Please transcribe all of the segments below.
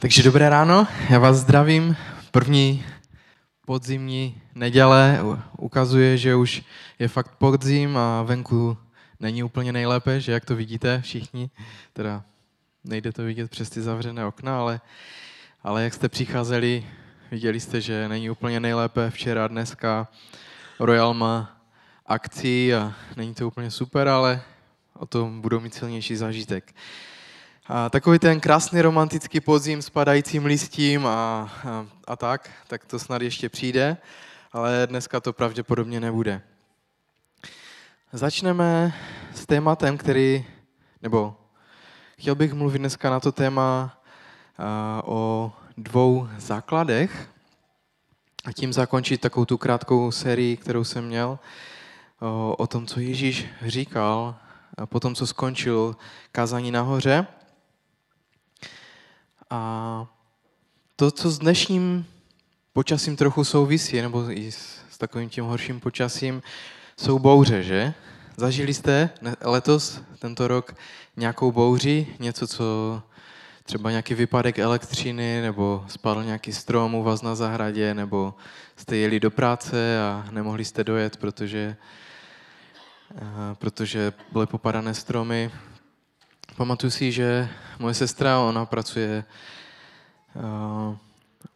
Takže dobré ráno, já vás zdravím. První podzimní neděle ukazuje, že už je fakt podzim a venku není úplně nejlépe, že jak to vidíte všichni, teda nejde to vidět přes ty zavřené okna, ale, ale jak jste přicházeli, viděli jste, že není úplně nejlépe včera dneska. Royal má akci a není to úplně super, ale o tom budou mít silnější zážitek. A takový ten krásný romantický podzim s padajícím listím a, a, a tak, tak to snad ještě přijde, ale dneska to pravděpodobně nebude. Začneme s tématem, který, nebo chtěl bych mluvit dneska na to téma a, o dvou základech a tím zakončit takovou tu krátkou sérii, kterou jsem měl o, o tom, co Ježíš říkal po tom, co skončil kázání nahoře. A to, co s dnešním počasím trochu souvisí, nebo i s, takovým tím horším počasím, jsou bouře, že? Zažili jste letos, tento rok, nějakou bouři, něco, co třeba nějaký výpadek elektřiny, nebo spadl nějaký strom u vás na zahradě, nebo jste jeli do práce a nemohli jste dojet, protože, protože byly popadané stromy. Pamatuju si, že moje sestra, ona pracuje,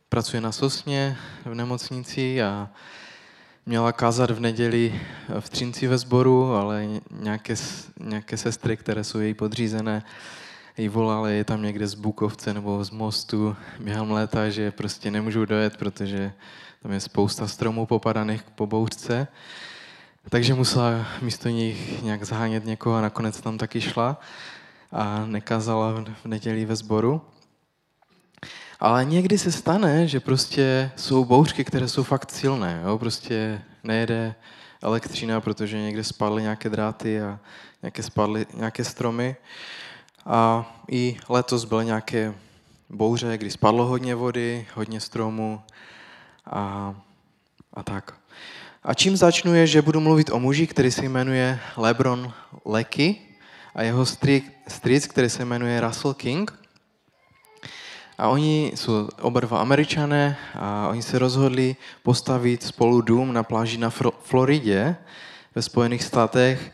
pracuje na Sosně v nemocnici a měla kázat v neděli v Třinci ve sboru, ale nějaké, nějaké sestry, které jsou její podřízené, jí volali, je tam někde z Bukovce nebo z mostu během léta, že prostě nemůžou dojet, protože tam je spousta stromů popadaných po bouřce. Takže musela místo nich nějak zahánět někoho a nakonec tam taky šla a nekázala v neděli ve sboru. Ale někdy se stane, že prostě jsou bouřky, které jsou fakt silné. Jo? Prostě nejede elektřina, protože někde spadly nějaké dráty a nějaké spadly nějaké stromy. A i letos byly nějaké bouře, kdy spadlo hodně vody, hodně stromů a, a tak. A čím začnu je, že budu mluvit o muži, který se jmenuje Lebron Lecky a jeho strýc, který se jmenuje Russell King. A oni jsou oba dva američané a oni se rozhodli postavit spolu dům na pláži na Floridě ve Spojených státech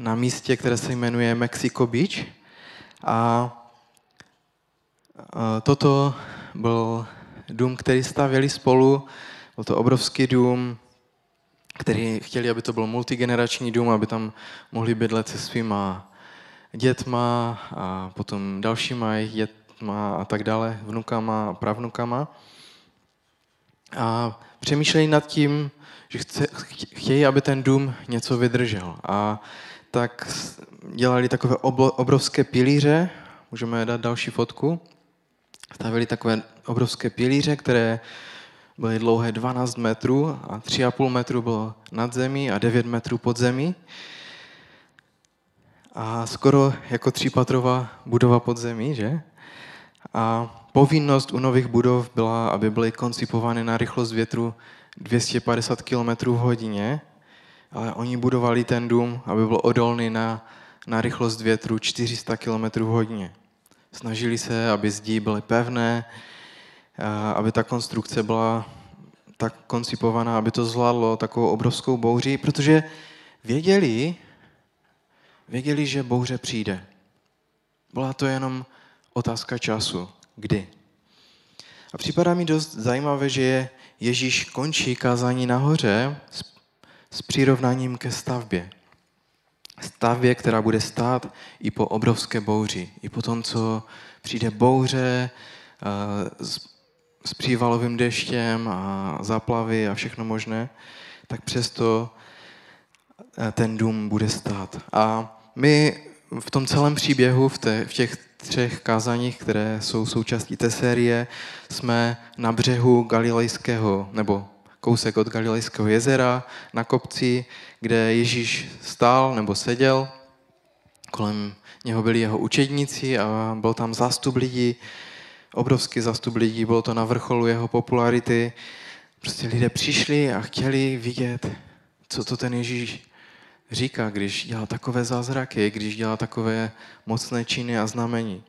na místě, které se jmenuje Mexico Beach. A toto byl dům, který stavěli spolu. Byl to obrovský dům, který chtěli, aby to byl multigenerační dům, aby tam mohli bydlet se svýma dětma a potom dalšíma jejich dětma a tak dále, vnukama a pravnukama. A přemýšlejí nad tím, že chce, chtějí, aby ten dům něco vydržel. A tak dělali takové obrovské pilíře, můžeme dát další fotku, stavili takové obrovské pilíře, které byly dlouhé 12 metrů a 3,5 metru bylo nad zemí a 9 metrů pod zemí a skoro jako třípatrová budova pod zemí, že? A povinnost u nových budov byla, aby byly koncipovány na rychlost větru 250 km hodině, ale oni budovali ten dům, aby byl odolný na, na rychlost větru 400 km hodině. Snažili se, aby zdi byly pevné, aby ta konstrukce byla tak koncipovaná, aby to zvládlo takovou obrovskou bouři, protože věděli, Věděli, že bouře přijde. Byla to jenom otázka času. Kdy? A připadá mi dost zajímavé, že Ježíš končí kázání nahoře s, s přirovnáním ke stavbě. Stavbě, která bude stát i po obrovské bouři. I po tom, co přijde bouře uh, s, s přívalovým deštěm a záplavy a všechno možné, tak přesto uh, ten dům bude stát. A my v tom celém příběhu, v, te, v těch třech kázaních, které jsou součástí té série, jsme na břehu Galilejského, nebo kousek od Galilejského jezera, na kopci, kde Ježíš stál nebo seděl. Kolem něho byli jeho učedníci a byl tam zástup lidí, obrovský zástup lidí, bylo to na vrcholu jeho popularity. Prostě lidé přišli a chtěli vidět, co to ten Ježíš říká, když dělá takové zázraky, když dělá takové mocné činy a znamení.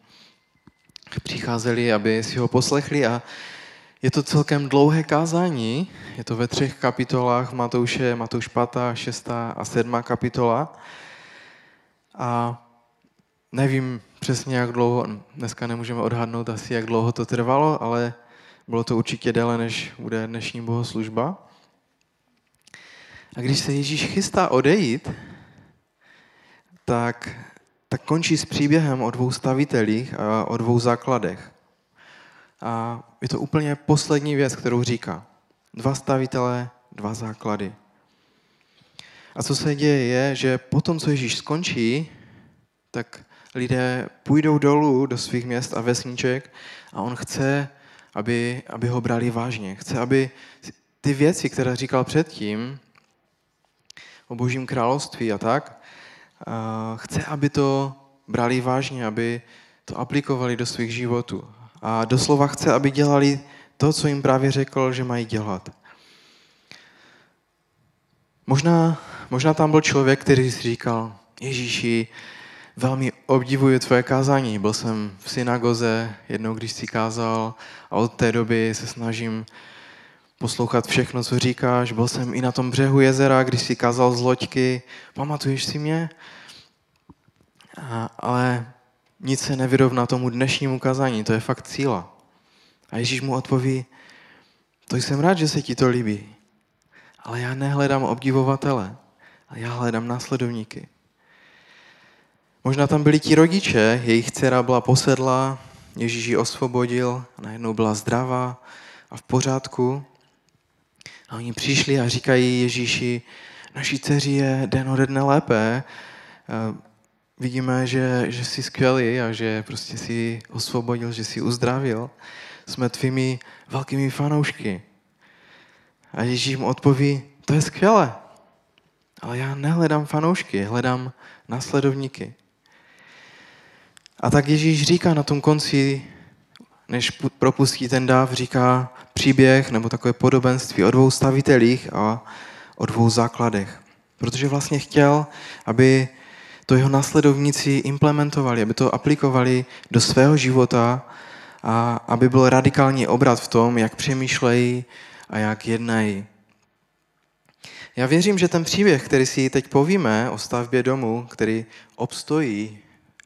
přicházeli, aby si ho poslechli a je to celkem dlouhé kázání, je to ve třech kapitolách Matouše, Matouš 5., 6. a 7. kapitola. A nevím přesně, jak dlouho, dneska nemůžeme odhadnout asi, jak dlouho to trvalo, ale bylo to určitě déle, než bude dnešní bohoslužba. A když se Ježíš chystá odejít, tak, tak končí s příběhem o dvou stavitelích a o dvou základech. A je to úplně poslední věc, kterou říká. Dva stavitele, dva základy. A co se děje je, že potom, co Ježíš skončí, tak lidé půjdou dolů do svých měst a vesniček a on chce, aby, aby ho brali vážně. Chce, aby ty věci, které říkal předtím, o božím království a tak, chce, aby to brali vážně, aby to aplikovali do svých životů. A doslova chce, aby dělali to, co jim právě řekl, že mají dělat. Možná, možná tam byl člověk, který si říkal, Ježíši, velmi obdivuji tvoje kázání. Byl jsem v synagoze jednou, když si kázal a od té doby se snažím poslouchat všechno, co říkáš. Byl jsem i na tom břehu jezera, když si kázal z loďky. Pamatuješ si mě? A, ale nic se nevyrovná tomu dnešnímu kazání, to je fakt síla. A Ježíš mu odpoví, to jsem rád, že se ti to líbí, ale já nehledám obdivovatele, ale já hledám následovníky. Možná tam byli ti rodiče, jejich dcera byla posedla, Ježíš ji osvobodil, najednou byla zdravá a v pořádku. A oni přišli a říkají Ježíši, naší dceři je den ode dne lépe, vidíme, že, že jsi skvělý a že prostě jsi osvobodil, že jsi uzdravil. Jsme tvými velkými fanoušky. A Ježíš mu odpoví, to je skvělé, ale já nehledám fanoušky, hledám následovníky. A tak Ježíš říká na tom konci, než propustí ten dáv, říká příběh nebo takové podobenství o dvou stavitelích a o dvou základech. Protože vlastně chtěl, aby to jeho následovníci implementovali, aby to aplikovali do svého života a aby byl radikální obrat v tom, jak přemýšlejí a jak jednají. Já věřím, že ten příběh, který si teď povíme o stavbě domu, který obstojí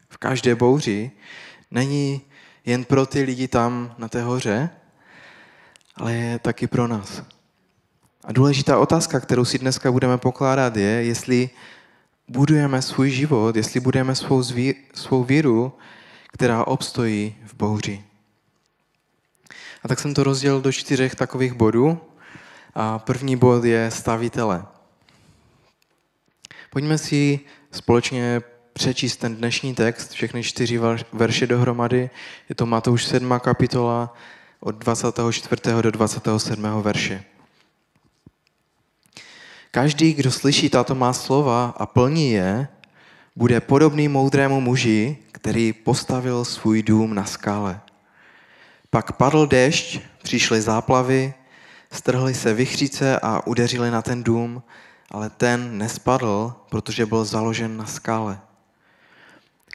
v každé bouři, není jen pro ty lidi tam na té hoře, ale je taky pro nás. A důležitá otázka, kterou si dneska budeme pokládat, je, jestli budujeme svůj život, jestli budeme svou, zví, svou víru, která obstojí v bouři. A tak jsem to rozdělil do čtyřech takových bodů. A první bod je stavitele. Pojďme si společně přečíst ten dnešní text, všechny čtyři verše dohromady. Je to Matouš 7. kapitola od 24. do 27. verše. Každý, kdo slyší tato má slova a plní je, bude podobný moudrému muži, který postavil svůj dům na skále. Pak padl déšť, přišly záplavy, strhly se vychříce a udeřili na ten dům, ale ten nespadl, protože byl založen na skále.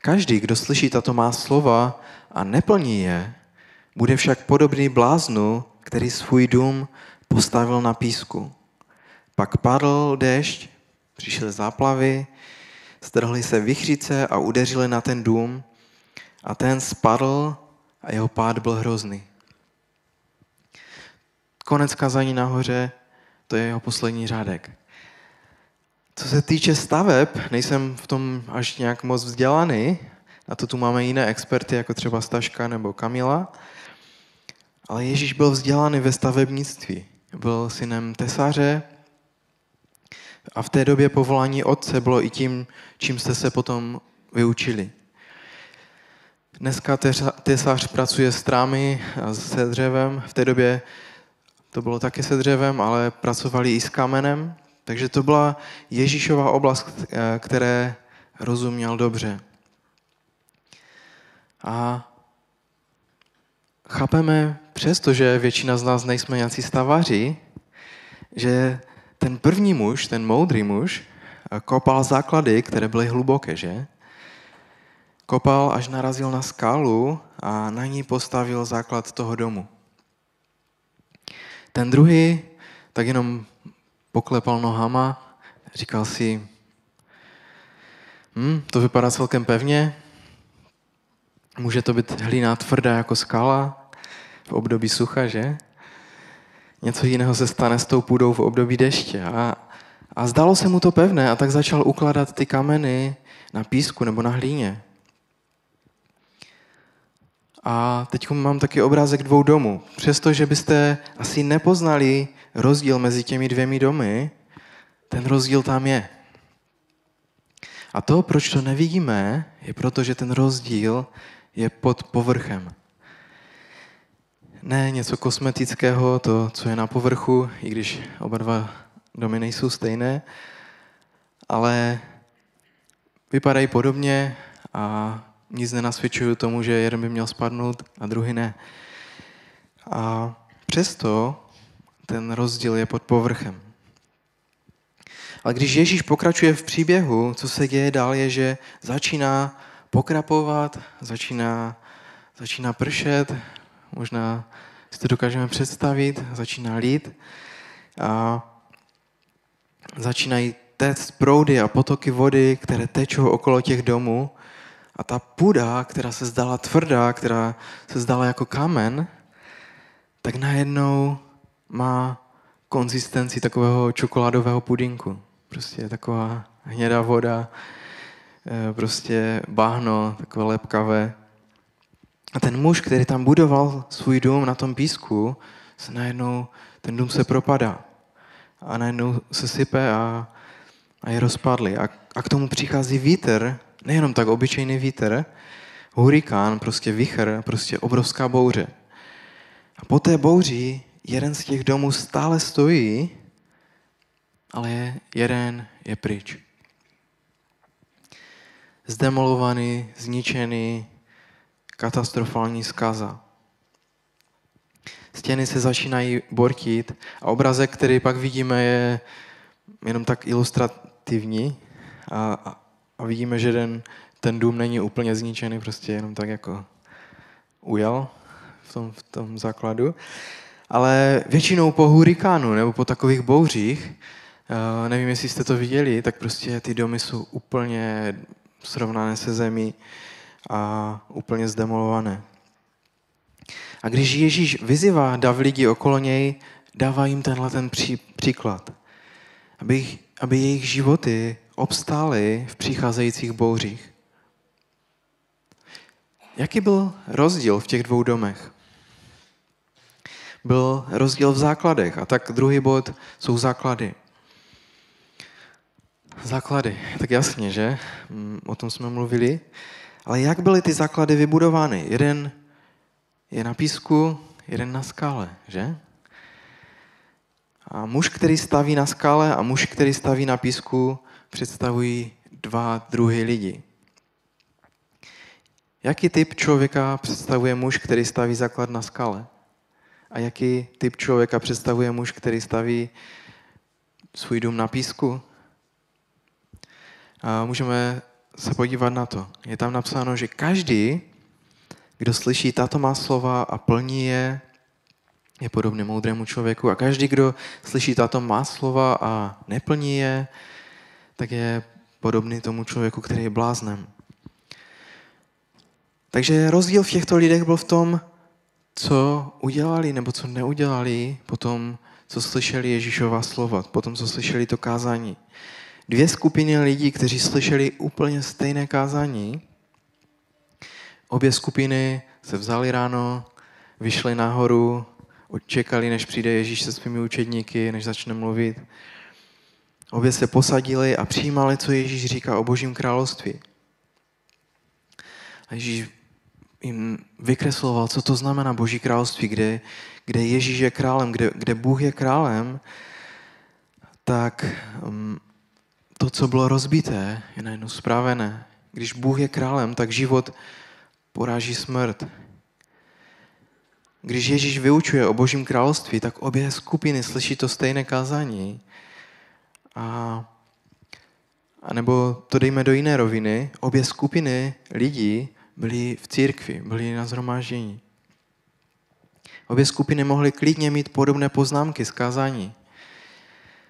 Každý, kdo slyší tato má slova a neplní je, bude však podobný bláznu, který svůj dům postavil na písku. Pak padl déšť, přišly záplavy, strhly se vychřice a udeřily na ten dům a ten spadl a jeho pád byl hrozný. Konec kazání nahoře, to je jeho poslední řádek. Co se týče staveb, nejsem v tom až nějak moc vzdělaný, na to tu máme jiné experty, jako třeba Staška nebo Kamila, ale Ježíš byl vzdělaný ve stavebnictví. Byl synem tesaře, a v té době povolání otce bylo i tím, čím jste se potom vyučili. Dneska tesař pracuje s trámy a se dřevem. V té době to bylo také se dřevem, ale pracovali i s kamenem. Takže to byla Ježíšová oblast, které rozuměl dobře. A chápeme, přestože většina z nás nejsme nějací stavaři, že ten první muž, ten moudrý muž, kopal základy, které byly hluboké, že? Kopal, až narazil na skálu a na ní postavil základ toho domu. Ten druhý tak jenom poklepal nohama, říkal si, hm, to vypadá celkem pevně, může to být hlína tvrdá jako skala v období sucha, že? Něco jiného se stane s tou půdou v období deště. A, a zdalo se mu to pevné a tak začal ukládat ty kameny na písku nebo na hlíně. A teď mám taky obrázek dvou domů. Přestože byste asi nepoznali rozdíl mezi těmi dvěmi domy, ten rozdíl tam je. A to, proč to nevidíme, je proto, že ten rozdíl je pod povrchem. Ne něco kosmetického, to, co je na povrchu, i když oba dva domy nejsou stejné, ale vypadají podobně a nic nenasvědčují tomu, že jeden by měl spadnout a druhý ne. A přesto ten rozdíl je pod povrchem. Ale když Ježíš pokračuje v příběhu, co se děje dál, je, že začíná pokrapovat, začíná, začíná pršet, možná si to dokážeme představit, začíná lít a začínají téct proudy a potoky vody, které tečou okolo těch domů a ta půda, která se zdala tvrdá, která se zdala jako kamen, tak najednou má konzistenci takového čokoládového pudinku. Prostě taková hnědá voda, eh, prostě bahno, takové lepkavé. A ten muž, který tam budoval svůj dům na tom písku, se najednou, ten dům se propadá. A najednou se sype a, a je rozpadlý. A, a k tomu přichází vítr, nejenom tak obyčejný vítr, hurikán, prostě vichr, prostě obrovská bouře. A po té bouři jeden z těch domů stále stojí, ale jeden je pryč. Zdemolovaný, zničený, katastrofální zkaza. Stěny se začínají bortit a obrazek, který pak vidíme, je jenom tak ilustrativní a, a vidíme, že ten, ten dům není úplně zničený, prostě jenom tak jako ujel v tom, v tom základu. Ale většinou po hurikánu nebo po takových bouřích, uh, nevím, jestli jste to viděli, tak prostě ty domy jsou úplně srovnané se zemí a úplně zdemolované. A když Ježíš vyzývá dav lidi okolo něj, dává jim tenhle ten pří, příklad. Aby, aby jejich životy obstály v přicházejících bouřích. Jaký byl rozdíl v těch dvou domech? Byl rozdíl v základech. A tak druhý bod jsou základy. Základy, tak jasně, že? Mm, o tom jsme mluvili. Ale jak byly ty základy vybudovány? Jeden je na písku, jeden na skále, že? A muž, který staví na skále a muž, který staví na písku, představují dva druhy lidí. Jaký typ člověka představuje muž, který staví základ na skale? A jaký typ člověka představuje muž, který staví svůj dům na písku? A můžeme se podívat na to. Je tam napsáno, že každý, kdo slyší tato má slova a plní je, je podobný moudrému člověku. A každý, kdo slyší tato má slova a neplní je, tak je podobný tomu člověku, který je bláznem. Takže rozdíl v těchto lidech byl v tom, co udělali nebo co neudělali po tom, co slyšeli Ježíšova slova, po tom, co slyšeli to kázání. Dvě skupiny lidí, kteří slyšeli úplně stejné kázání, obě skupiny se vzali ráno, vyšli nahoru, očekali, než přijde Ježíš se svými učedníky, než začne mluvit Obě se posadili a přijímali, co Ježíš říká o Božím království. A Ježíš jim vykresloval, co to znamená Boží království, kde, kde Ježíš je králem, kde, kde Bůh je králem, tak um, to, co bylo rozbité, je najednou spravené. Když Bůh je králem, tak život poráží smrt. Když Ježíš vyučuje o Božím království, tak obě skupiny slyší to stejné kázání a, a nebo to dejme do jiné roviny, obě skupiny lidí byli v církvi, byli na zhromáždění. Obě skupiny mohly klidně mít podobné poznámky z kázání.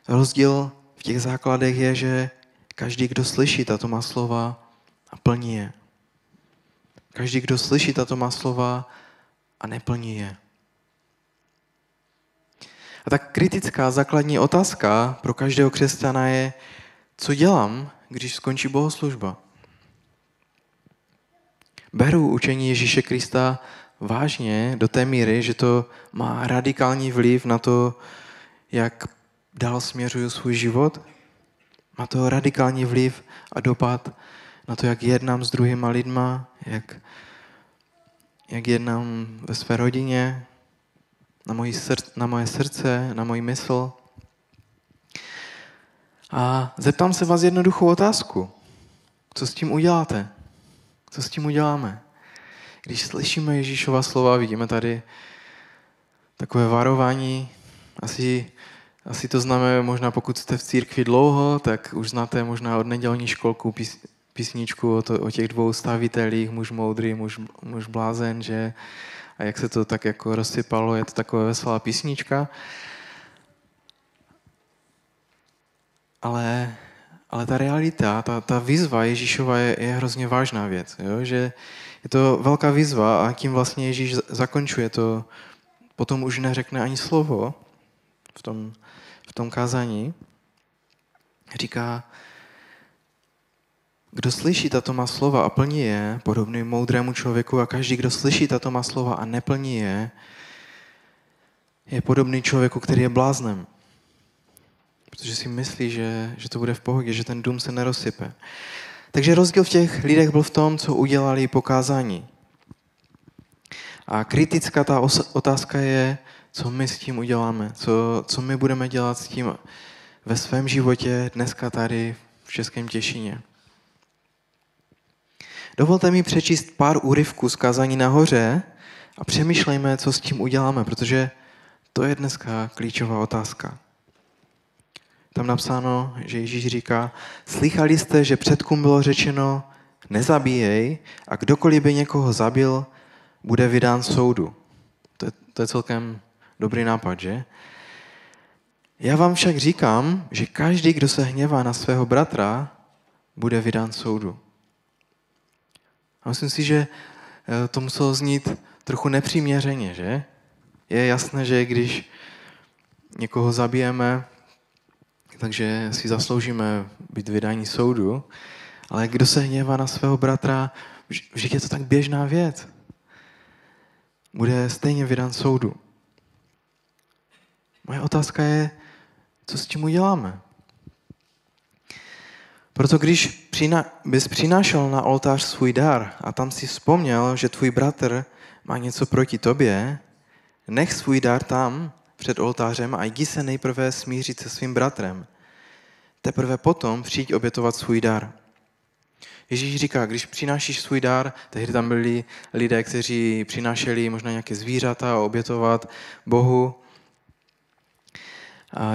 Rozdíl v těch základech je, že každý, kdo slyší tato má slova a plní je. Každý, kdo slyší tato má slova a neplní je. A tak kritická základní otázka pro každého křesťana je, co dělám, když skončí bohoslužba? Beru učení Ježíše Krista vážně do té míry, že to má radikální vliv na to, jak dál směřuju svůj život. Má to radikální vliv a dopad na to, jak jednám s druhýma lidma, jak, jak jednám ve své rodině, na, moji srdce, na moje srdce, na můj mysl. A zeptám se vás jednoduchou otázku. Co s tím uděláte? Co s tím uděláme? Když slyšíme Ježíšova slova, vidíme tady takové varování. Asi, asi to známe možná, pokud jste v církvi dlouho, tak už znáte možná od nedělní školku pís, písničku o, to, o těch dvou stavitelích, muž moudrý, muž, muž blázen, že a jak se to tak jako rozsypalo, je to taková veselá písnička. Ale, ale ta realita, ta, ta výzva Ježíšova je, je hrozně vážná věc. Jo? Že je to velká výzva a tím vlastně Ježíš zakončuje to, potom už neřekne ani slovo v tom, v tom kázání. Říká, kdo slyší tato má slova a plní je, podobný moudrému člověku a každý, kdo slyší tato má slova a neplní je, je podobný člověku, který je bláznem. Protože si myslí, že, že to bude v pohodě, že ten dům se nerozsype. Takže rozdíl v těch lidech byl v tom, co udělali pokázání. A kritická ta otázka je, co my s tím uděláme, co, co my budeme dělat s tím ve svém životě dneska tady v Českém Těšině. Dovolte mi přečíst pár úryvků z kázání nahoře a přemýšlejme, co s tím uděláme, protože to je dneska klíčová otázka. Tam napsáno, že Ježíš říká, slychali jste, že předkům bylo řečeno, nezabíjej a kdokoliv by někoho zabil, bude vydán soudu. To je, to je celkem dobrý nápad, že? Já vám však říkám, že každý, kdo se hněvá na svého bratra, bude vydán soudu. A myslím si, že eh, to muselo znít trochu nepřiměřeně, že? Je jasné, že když někoho zabijeme, takže si zasloužíme být vydání soudu, ale kdo se hněvá na svého bratra, vždyť je to tak běžná věc. Bude stejně vydán soudu. Moje otázka je, co s tím uděláme? Proto když bys přinášel na oltář svůj dar a tam si vzpomněl, že tvůj bratr má něco proti tobě, nech svůj dar tam před oltářem a jdi se nejprve smířit se svým bratrem. Teprve potom přijď obětovat svůj dar. Ježíš říká, když přinášíš svůj dar, tehdy tam byli lidé, kteří přinášeli možná nějaké zvířata a obětovat Bohu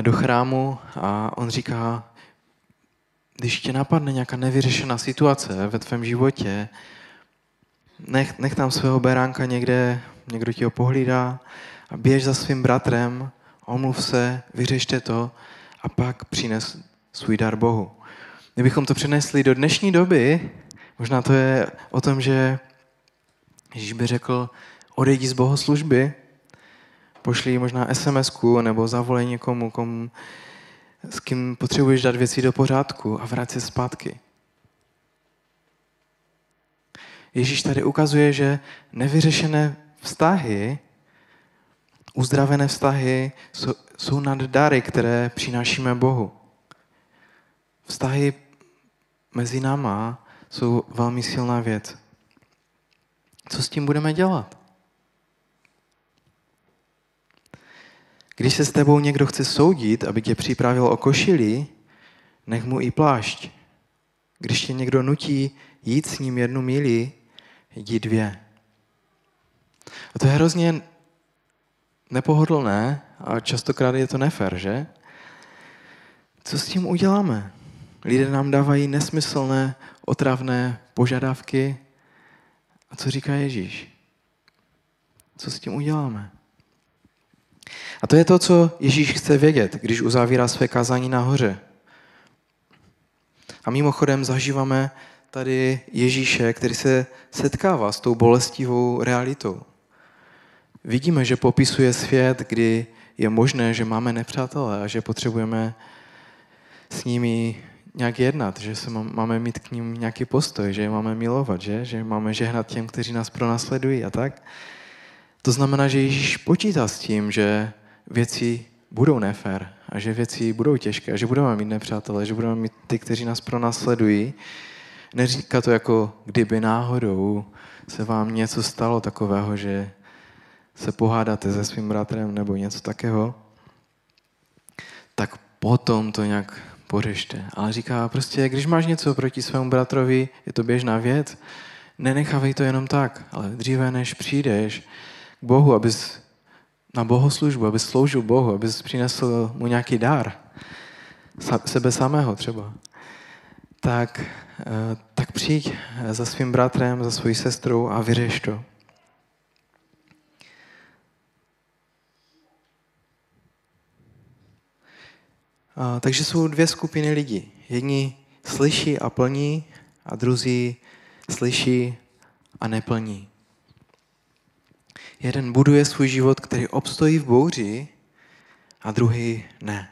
do chrámu a on říká, když tě napadne nějaká nevyřešená situace ve tvém životě, nech, nech tam svého beránka někde, někdo ti ho pohlídá a běž za svým bratrem, omluv se, vyřešte to a pak přines svůj dar Bohu. Kdybychom to přenesli do dnešní doby, možná to je o tom, že Ježíš by řekl, odejdi z bohoslužby, pošli možná sms nebo zavolej někomu, komu, s kým potřebuješ dát věci do pořádku a vrát se zpátky. Ježíš tady ukazuje, že nevyřešené vztahy, uzdravené vztahy jsou, jsou nad dary, které přinášíme Bohu. Vztahy mezi náma jsou velmi silná věc. Co s tím budeme dělat? Když se s tebou někdo chce soudit, aby tě připravil o košili, nech mu i plášť. Když tě někdo nutí jít s ním jednu míli, jdi dvě. A to je hrozně nepohodlné a častokrát je to nefer, že? Co s tím uděláme? Lidé nám dávají nesmyslné, otravné požadavky A co říká Ježíš? Co s tím uděláme? A to je to, co Ježíš chce vědět, když uzavírá své kázání nahoře. A mimochodem zažíváme tady Ježíše, který se setkává s tou bolestivou realitou. Vidíme, že popisuje svět, kdy je možné, že máme nepřátelé a že potřebujeme s nimi nějak jednat, že se máme mít k ním nějaký postoj, že je máme milovat, že, že máme žehnat těm, kteří nás pronásledují a tak. To znamená, že Ježíš počítá s tím, že věci budou nefér a že věci budou těžké a že budeme mít nepřátelé, že budeme mít ty, kteří nás pronásledují. Neříká to jako kdyby náhodou se vám něco stalo takového, že se pohádáte se svým bratrem nebo něco takého, tak potom to nějak pořešte. Ale říká prostě, když máš něco proti svému bratrovi, je to běžná věc, nenechávej to jenom tak, ale dříve než přijdeš k Bohu, abys na bohoslužbu, abys sloužil Bohu, abys přinesl mu nějaký dar, sebe samého třeba, tak, eh, tak přijď za svým bratrem, za svojí sestrou a vyřeš to. Takže jsou dvě skupiny lidí. Jedni slyší a plní a druzí slyší a neplní. Jeden buduje svůj život, který obstojí v bouři a druhý ne.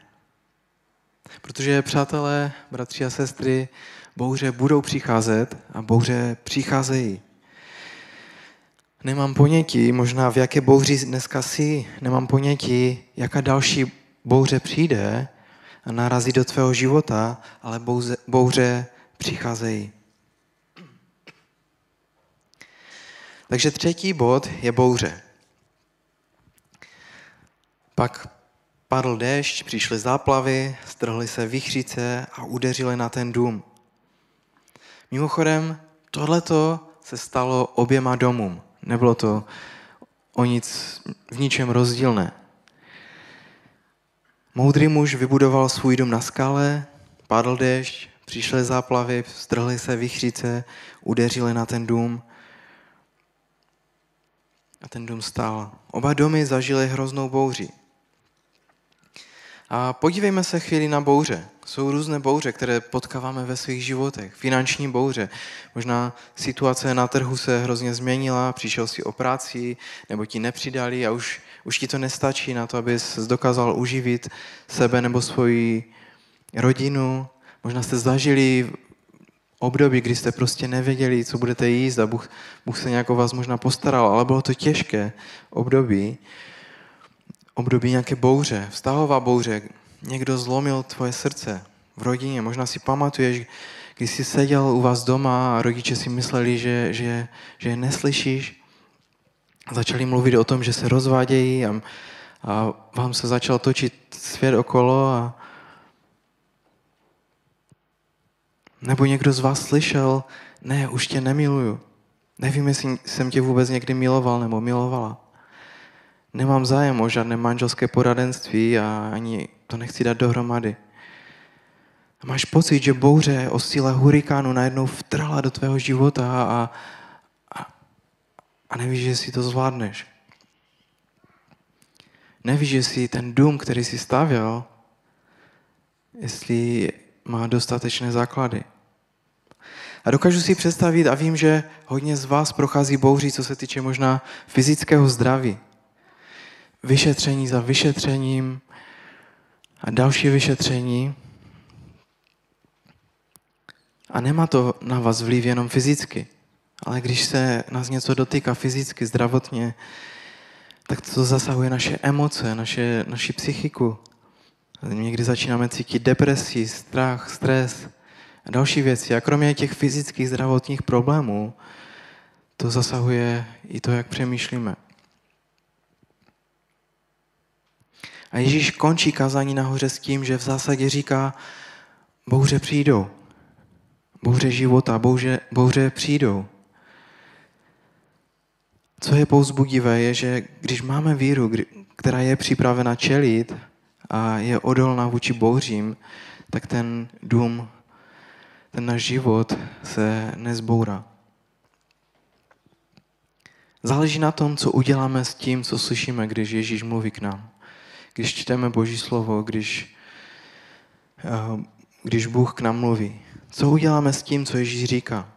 Protože, přátelé, bratři a sestry, bouře budou přicházet a bouře přicházejí. Nemám ponětí, možná v jaké bouři dneska jsi, nemám ponětí, jaká další bouře přijde, narazí do tvého života, ale bouře, bouře přicházejí. Takže třetí bod je bouře. Pak padl déšť, přišly záplavy, strhly se vychřice a udeřily na ten dům. Mimochodem, tohleto se stalo oběma domům. Nebylo to o nic, v ničem rozdílné. Moudrý muž vybudoval svůj dům na skale, padl déšť, přišly záplavy, strhly se vychřice, udeřily na ten dům a ten dům stál. Oba domy zažily hroznou bouři. A podívejme se chvíli na bouře. Jsou různé bouře, které potkáváme ve svých životech. Finanční bouře. Možná situace na trhu se hrozně změnila, přišel si o práci, nebo ti nepřidali a už, už ti to nestačí na to, abys dokázal uživit sebe nebo svoji rodinu. Možná jste zažili období, kdy jste prostě nevěděli, co budete jíst a Bůh, Bůh se nějak o vás možná postaral, ale bylo to těžké období období nějaké bouře, vztahová bouře, někdo zlomil tvoje srdce v rodině. Možná si pamatuješ, když jsi seděl u vás doma a rodiče si mysleli, že, že, že je neslyšíš. Začali mluvit o tom, že se rozvádějí a, a vám se začal točit svět okolo a nebo někdo z vás slyšel, ne, už tě nemiluju. Nevím, jestli jsem tě vůbec někdy miloval nebo milovala nemám zájem o žádné manželské poradenství a ani to nechci dát dohromady. A máš pocit, že bouře o síle hurikánu najednou vtrhla do tvého života a, a, a nevíš, že si to zvládneš. Nevíš, že si ten dům, který si stavěl, jestli má dostatečné základy. A dokážu si představit a vím, že hodně z vás prochází bouří, co se týče možná fyzického zdraví vyšetření za vyšetřením a další vyšetření. A nemá to na vás vliv jenom fyzicky, ale když se nás něco dotýká fyzicky, zdravotně, tak to zasahuje naše emoce, naše, naši psychiku. Někdy začínáme cítit depresi, strach, stres a další věci. A kromě těch fyzických zdravotních problémů, to zasahuje i to, jak přemýšlíme. A Ježíš končí kazání nahoře s tím, že v zásadě říká, bouře přijdou. Bouře života, bouře, bouře přijdou. Co je pouzbudivé, je, že když máme víru, která je připravena čelit a je odolná vůči bouřím, tak ten dům, ten náš život se nezbourá. Záleží na tom, co uděláme s tím, co slyšíme, když Ježíš mluví k nám. Když čteme Boží slovo, když, eh, když Bůh k nám mluví. Co uděláme s tím, co Ježíš říká?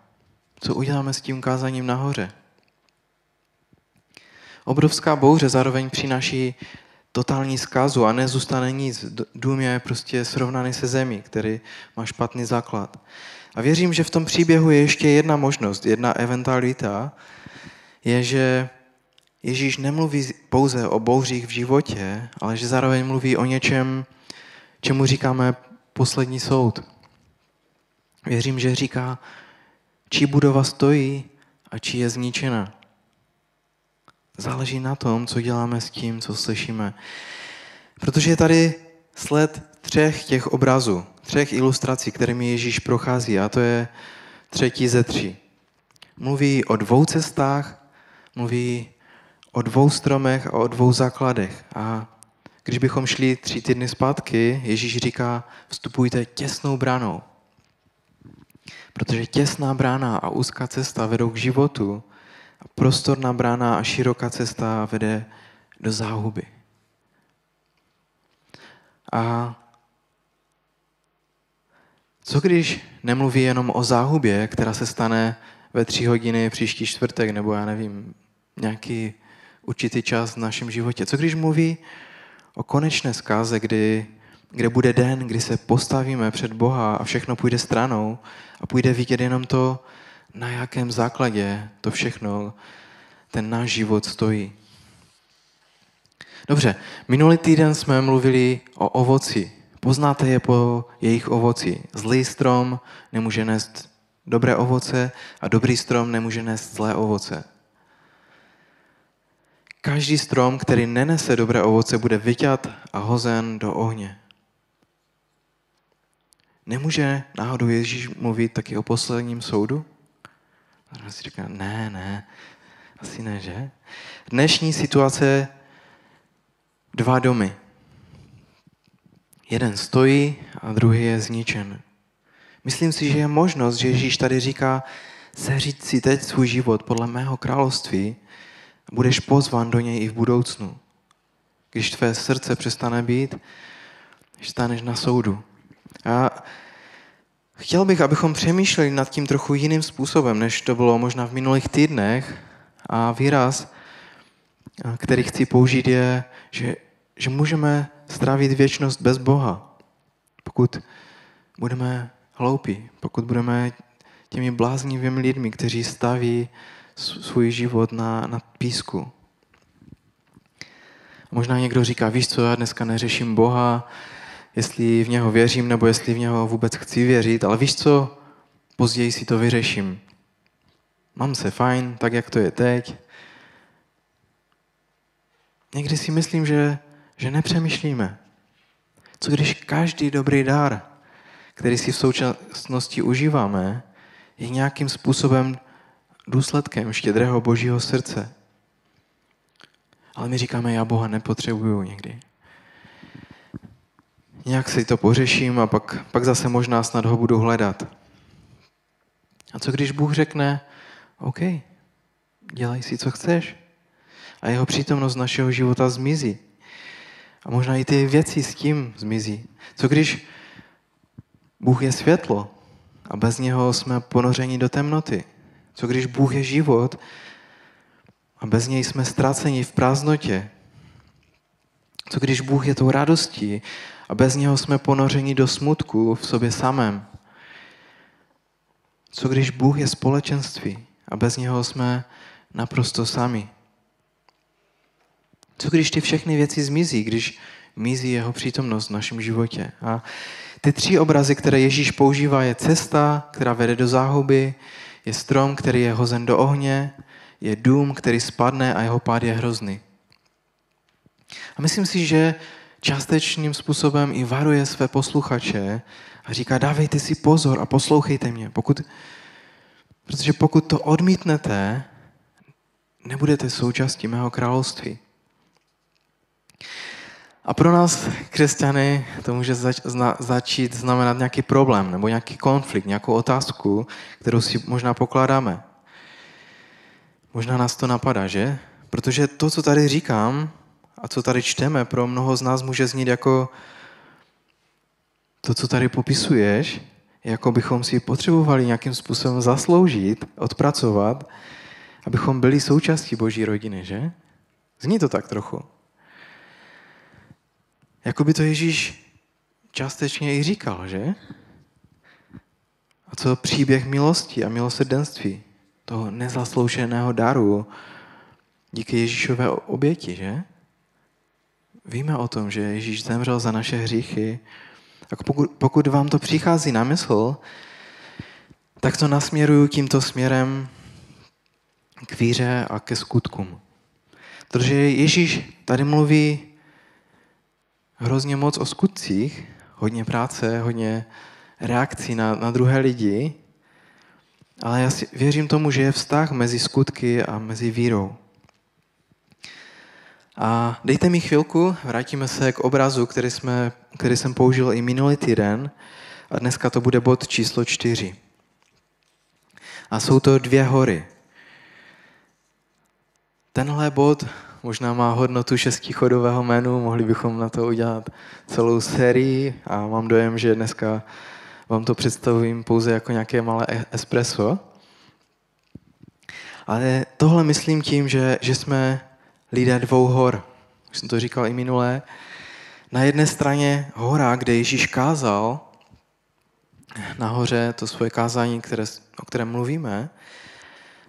Co uděláme s tím kázaním nahoře? Obrovská bouře zároveň přináší totální zkazu a nezůstane nic. Dům je prostě srovnaný se zemí, který má špatný základ. A věřím, že v tom příběhu je ještě jedna možnost, jedna eventualita, je, že Ježíš nemluví pouze o bouřích v životě, ale že zároveň mluví o něčem, čemu říkáme poslední soud. Věřím, že říká, čí budova stojí a čí je zničena. Záleží na tom, co děláme s tím, co slyšíme. Protože je tady sled třech těch obrazů, třech ilustrací, kterými Ježíš prochází, a to je třetí ze tří. Mluví o dvou cestách, mluví o dvou stromech a o dvou základech. A když bychom šli tři týdny zpátky, Ježíš říká, vstupujte těsnou branou. Protože těsná brána a úzká cesta vedou k životu a prostorná brána a široká cesta vede do záhuby. A co když nemluví jenom o záhubě, která se stane ve tři hodiny příští čtvrtek, nebo já nevím, nějaký určitý čas v našem životě? Co když mluví o konečné zkáze, kdy, kde bude den, kdy se postavíme před Boha a všechno půjde stranou a půjde vidět jenom to, na jakém základě to všechno, ten náš život stojí. Dobře, minulý týden jsme mluvili o ovoci. Poznáte je po jejich ovoci. Zlý strom nemůže nést dobré ovoce a dobrý strom nemůže nést zlé ovoce. Každý strom, který nenese dobré ovoce, bude vyťat a hozen do ohně. Nemůže náhodou Ježíš mluvit taky o posledním soudu? A si říká, ne, ne, asi ne, že? Dnešní situace dva domy. Jeden stojí a druhý je zničen. Myslím si, že je možnost, že Ježíš tady říká, seřiď si teď svůj život podle mého království budeš pozvan do něj i v budoucnu. Když tvé srdce přestane být, staneš na soudu. A chtěl bych, abychom přemýšleli nad tím trochu jiným způsobem, než to bylo možná v minulých týdnech. A výraz, který chci použít, je, že, že můžeme strávit věčnost bez Boha, pokud budeme hloupí, pokud budeme těmi bláznivými lidmi, kteří staví svůj život na, na písku. Možná někdo říká, víš co, já dneska neřeším Boha, jestli v něho věřím, nebo jestli v něho vůbec chci věřit, ale víš co, později si to vyřeším. Mám se fajn, tak jak to je teď. Někdy si myslím, že, že nepřemýšlíme. Co když každý dobrý dar, který si v současnosti užíváme, je nějakým způsobem důsledkem štědrého božího srdce. Ale my říkáme, já Boha nepotřebuju někdy. Nějak si to pořeším a pak, pak zase možná snad ho budu hledat. A co když Bůh řekne, OK, dělej si, co chceš. A jeho přítomnost našeho života zmizí. A možná i ty věci s tím zmizí. Co když Bůh je světlo a bez něho jsme ponořeni do temnoty? Co když Bůh je život a bez něj jsme ztraceni v prázdnotě? Co když Bůh je tou radostí a bez něho jsme ponořeni do smutku v sobě samém? Co když Bůh je společenství a bez něho jsme naprosto sami? Co když ty všechny věci zmizí, když mizí jeho přítomnost v našem životě? A ty tři obrazy, které Ježíš používá, je cesta, která vede do záhuby, je strom, který je hozen do ohně, je dům, který spadne a jeho pád je hrozný. A myslím si, že částečným způsobem i varuje své posluchače a říká, dávejte si pozor a poslouchejte mě. Pokud, protože pokud to odmítnete, nebudete součástí mého království. A pro nás, křesťany, to může zač- zna- začít znamenat nějaký problém nebo nějaký konflikt, nějakou otázku, kterou si možná pokládáme. Možná nás to napadá, že? Protože to, co tady říkám a co tady čteme, pro mnoho z nás může znít jako to, co tady popisuješ, jako bychom si potřebovali nějakým způsobem zasloužit, odpracovat, abychom byli součástí Boží rodiny, že? Zní to tak trochu. Jako by to Ježíš částečně i říkal, že? A co příběh milosti a milosrdenství, toho nezaslouženého daru díky Ježíšové oběti, že? Víme o tom, že Ježíš zemřel za naše hříchy. A pokud, pokud vám to přichází na mysl, tak to nasměruju tímto směrem k víře a ke skutkům. Protože Ježíš tady mluví hrozně moc o skutcích, hodně práce, hodně reakcí na, na druhé lidi, ale já si věřím tomu, že je vztah mezi skutky a mezi vírou. A dejte mi chvilku, vrátíme se k obrazu, který, jsme, který jsem použil i minulý týden a dneska to bude bod číslo čtyři. A jsou to dvě hory. Tenhle bod možná má hodnotu šestichodového menu, mohli bychom na to udělat celou sérii a mám dojem, že dneska vám to představím pouze jako nějaké malé e- espresso. Ale tohle myslím tím, že, že jsme lidé dvou hor. Už jsem to říkal i minulé. Na jedné straně hora, kde Ježíš kázal, nahoře to svoje kázání, které, o kterém mluvíme,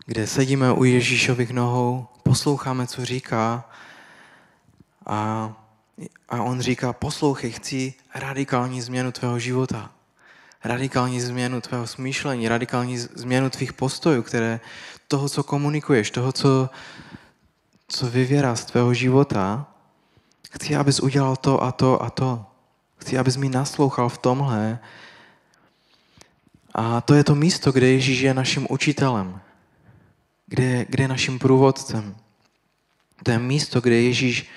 kde sedíme u Ježíšových nohou, posloucháme, co říká a, a on říká, poslouchej, chci radikální změnu tvého života, radikální změnu tvého smýšlení, radikální změnu tvých postojů, které, toho, co komunikuješ, toho, co, co vyvěrá z tvého života. Chci, abys udělal to a to a to. Chci, abys mi naslouchal v tomhle. A to je to místo, kde Ježíš je naším učitelem kde, kde je naším průvodcem. To je místo, kde Ježíš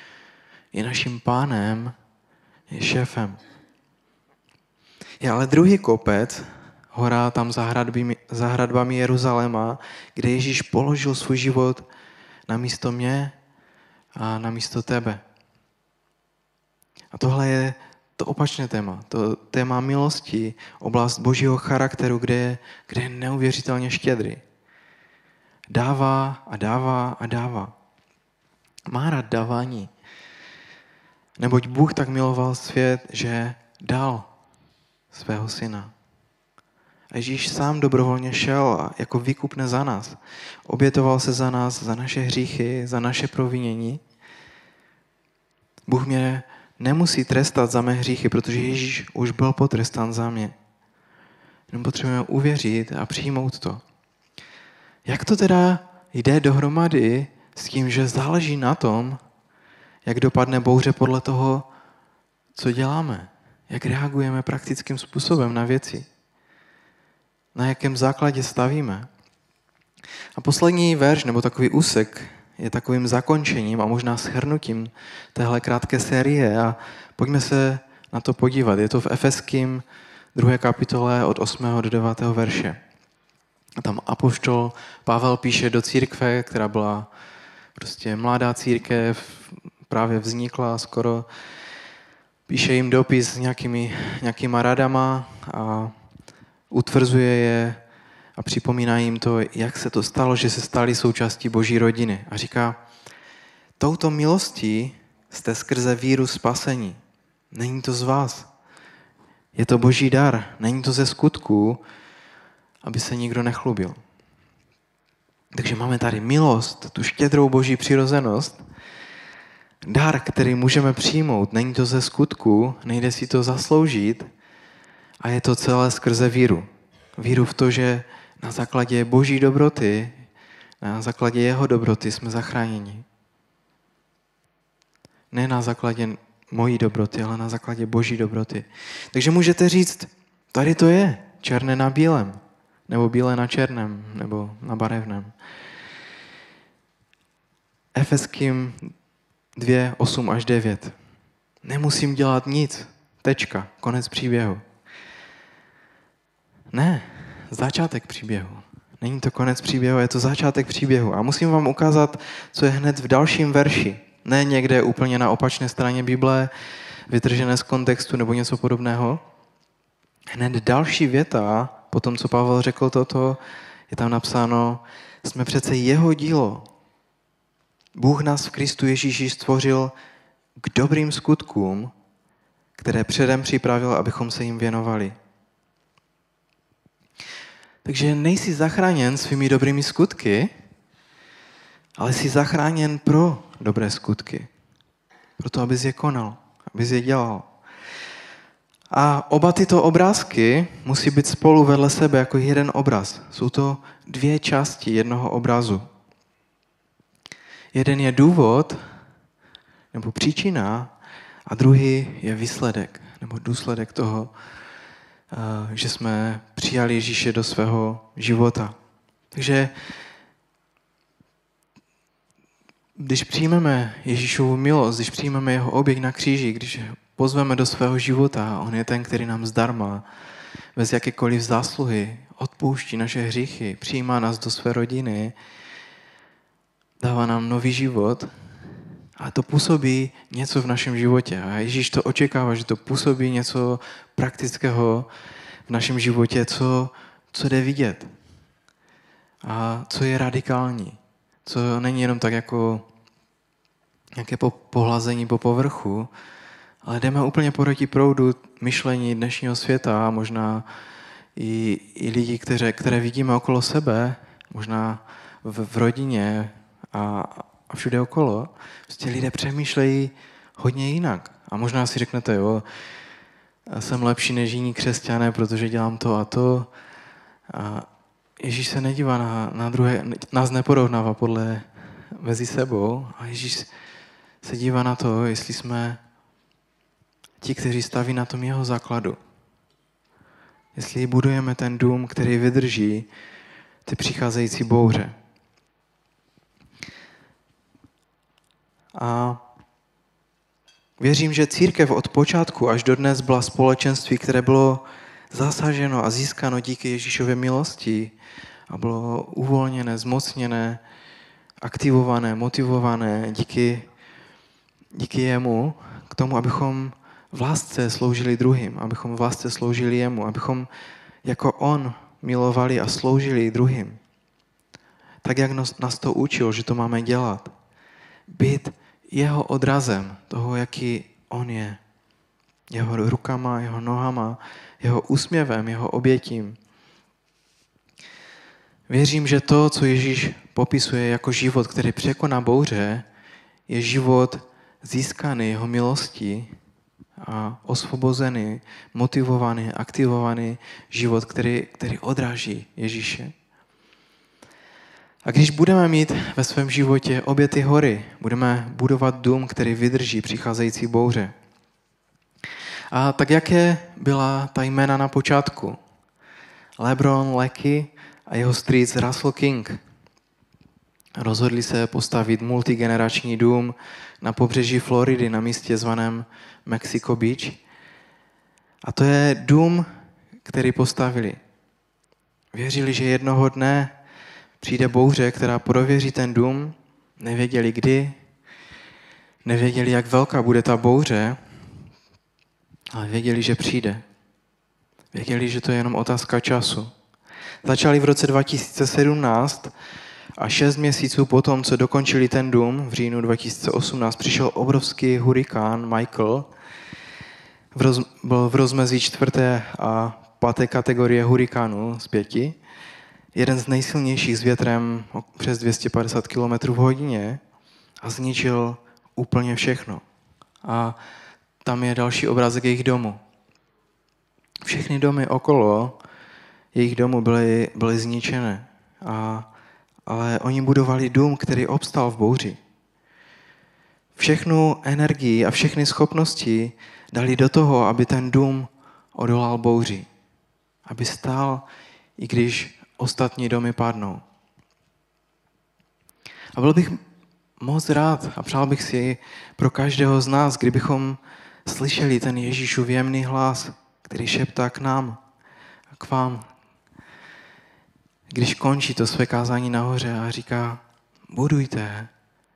je naším pánem, je šéfem. Je ale druhý kopec, hora tam za hradbami, za hradbami Jeruzaléma, kde Ježíš položil svůj život na místo mě a na místo tebe. A tohle je to opačné téma, to téma milosti, oblast božího charakteru, kde je, kde je neuvěřitelně štědrý dává a dává a dává. Má rád dávání. Neboť Bůh tak miloval svět, že dal svého syna. Ježíš sám dobrovolně šel jako výkupne za nás. Obětoval se za nás, za naše hříchy, za naše provinění. Bůh mě nemusí trestat za mé hříchy, protože Ježíš už byl potrestán za mě. Jenom potřebujeme uvěřit a přijmout to. Jak to teda jde dohromady s tím, že záleží na tom, jak dopadne bouře podle toho, co děláme, jak reagujeme praktickým způsobem na věci, na jakém základě stavíme. A poslední verš, nebo takový úsek, je takovým zakončením a možná shrnutím téhle krátké série a pojďme se na to podívat. Je to v Efeským 2. kapitole od 8. do 9. verše. A tam apoštol Pavel píše do církve, která byla prostě mladá církev, právě vznikla skoro. Píše jim dopis s nějakými, nějakýma radama a utvrzuje je a připomíná jim to, jak se to stalo, že se stali součástí boží rodiny. A říká, touto milostí jste skrze víru spasení. Není to z vás. Je to boží dar. Není to ze skutků, aby se nikdo nechlubil. Takže máme tady milost, tu štědrou boží přirozenost, dar, který můžeme přijmout. Není to ze skutku, nejde si to zasloužit a je to celé skrze víru. Víru v to, že na základě boží dobroty, na základě jeho dobroty jsme zachráněni. Ne na základě mojí dobroty, ale na základě boží dobroty. Takže můžete říct, tady to je, černé na bílém nebo bílé na černém, nebo na barevném. Efeským 2, 8 až 9. Nemusím dělat nic. Tečka. Konec příběhu. Ne, začátek příběhu. Není to konec příběhu, je to začátek příběhu. A musím vám ukázat, co je hned v dalším verši. Ne někde úplně na opačné straně Bible, vytržené z kontextu nebo něco podobného. Hned další věta, po tom, co Pavel řekl toto, je tam napsáno, jsme přece jeho dílo. Bůh nás v Kristu Ježíši stvořil k dobrým skutkům, které předem připravil, abychom se jim věnovali. Takže nejsi zachráněn svými dobrými skutky, ale jsi zachráněn pro dobré skutky. Proto, abys je konal, abys je dělal. A oba tyto obrázky musí být spolu vedle sebe jako jeden obraz. Jsou to dvě části jednoho obrazu. Jeden je důvod nebo příčina a druhý je výsledek nebo důsledek toho, že jsme přijali Ježíše do svého života. Takže když přijmeme Ježíšovu milost, když přijmeme jeho oběť na kříži, když pozveme do svého života, on je ten, který nám zdarma, bez jakékoliv zásluhy, odpouští naše hříchy, přijímá nás do své rodiny, dává nám nový život a to působí něco v našem životě. A Ježíš to očekává, že to působí něco praktického v našem životě, co, co jde vidět. A co je radikální. Co není jenom tak jako nějaké pohlazení po povrchu, ale jdeme úplně proti proudu myšlení dnešního světa a možná i, i lidí, které, které vidíme okolo sebe, možná v, v rodině a, a všude okolo. Prostě lidé přemýšlejí hodně jinak. A možná si řeknete, jo, jsem lepší než jiní křesťané, protože dělám to a to. A Ježíš se nedívá na, na druhé, nás neporovnává podle mezi sebou a Ježíš se dívá na to, jestli jsme ti, kteří staví na tom jeho základu. Jestli budujeme ten dům, který vydrží ty přicházející bouře. A věřím, že církev od počátku až do dnes byla společenství, které bylo zasaženo a získáno díky Ježíšově milosti a bylo uvolněné, zmocněné, aktivované, motivované díky, díky jemu k tomu, abychom v lásce sloužili druhým, abychom v lásce sloužili jemu, abychom jako on milovali a sloužili druhým. Tak, jak nás to učil, že to máme dělat. Být jeho odrazem toho, jaký on je. Jeho rukama, jeho nohama, jeho úsměvem, jeho obětím. Věřím, že to, co Ježíš popisuje jako život, který překoná bouře, je život získaný jeho milostí a osvobozený, motivovaný, aktivovaný život, který, který odráží Ježíše. A když budeme mít ve svém životě obě ty hory, budeme budovat dům, který vydrží přicházející bouře. A tak jaké byla ta jména na počátku? Lebron Lecky a jeho strýc Russell King rozhodli se postavit multigenerační dům na pobřeží Floridy na místě zvaném Mexico Beach. A to je dům, který postavili. Věřili, že jednoho dne přijde bouře, která prověří ten dům, nevěděli kdy, nevěděli, jak velká bude ta bouře, ale věděli, že přijde. Věděli, že to je jenom otázka času. Začali v roce 2017 a šest měsíců potom, co dokončili ten dům, v říjnu 2018, přišel obrovský hurikán Michael. Byl v rozmezí čtvrté a páté kategorie hurikánu z pěti. Jeden z nejsilnějších s větrem přes 250 km v hodině a zničil úplně všechno. A tam je další obrázek jejich domu. Všechny domy okolo jejich domu byly, byly zničené. A ale oni budovali dům, který obstal v bouři. Všechnu energii a všechny schopnosti dali do toho, aby ten dům odolal bouři. Aby stál, i když ostatní domy padnou. A byl bych moc rád a přál bych si pro každého z nás, kdybychom slyšeli ten Ježíšův jemný hlas, který šeptá k nám a k vám, když končí to své kázání nahoře a říká, budujte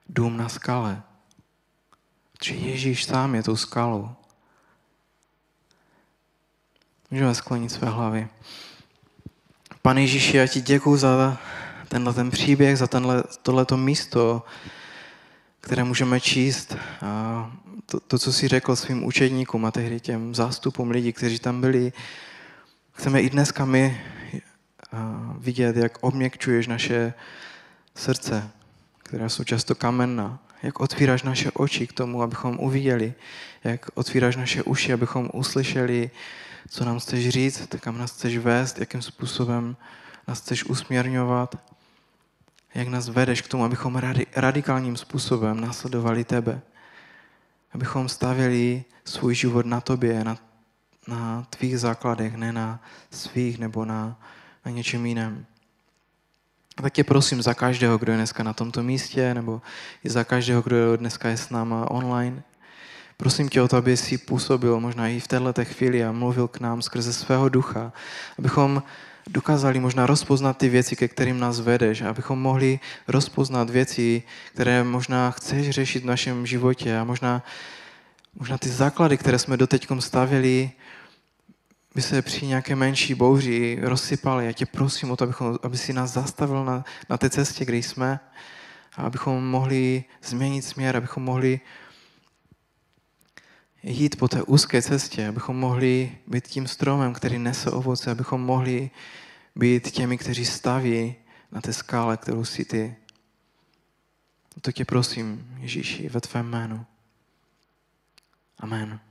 dům na skale. Že Ježíš sám je tou skalou. Můžeme sklonit své hlavy. Pane Ježíši, já ti děkuji za tenhle ten příběh, za tenhle, tohleto místo, které můžeme číst. A to, to, co jsi řekl svým učedníkům a tehdy těm zástupům lidí, kteří tam byli, chceme i dneska my vidět, jak obměkčuješ naše srdce, která jsou často kamenná, jak otvíráš naše oči k tomu, abychom uviděli, jak otvíráš naše uši, abychom uslyšeli, co nám chceš říct, kam nás chceš vést, jakým způsobem nás chceš usměrňovat, jak nás vedeš k tomu, abychom radikálním způsobem následovali tebe. Abychom stavěli svůj život na tobě, na, na tvých základech, ne na svých nebo na, na něčem jiném. Tak tě prosím za každého, kdo je dneska na tomto místě, nebo i za každého, kdo dneska je s náma online. Prosím tě o to, aby si působil možná i v této chvíli a mluvil k nám skrze svého ducha, abychom dokázali možná rozpoznat ty věci, ke kterým nás vedeš, abychom mohli rozpoznat věci, které možná chceš řešit v našem životě a možná, možná ty základy, které jsme doteď stavěli, by se při nějaké menší bouři rozsypaly. Já tě prosím o to, abychom, aby si nás zastavil na, na té cestě, kde jsme, a abychom mohli změnit směr, abychom mohli jít po té úzké cestě, abychom mohli být tím stromem, který nese ovoce, abychom mohli být těmi, kteří staví na té skále, kterou jsi ty. To tě prosím, Ježíši, ve tvém jménu. Amen.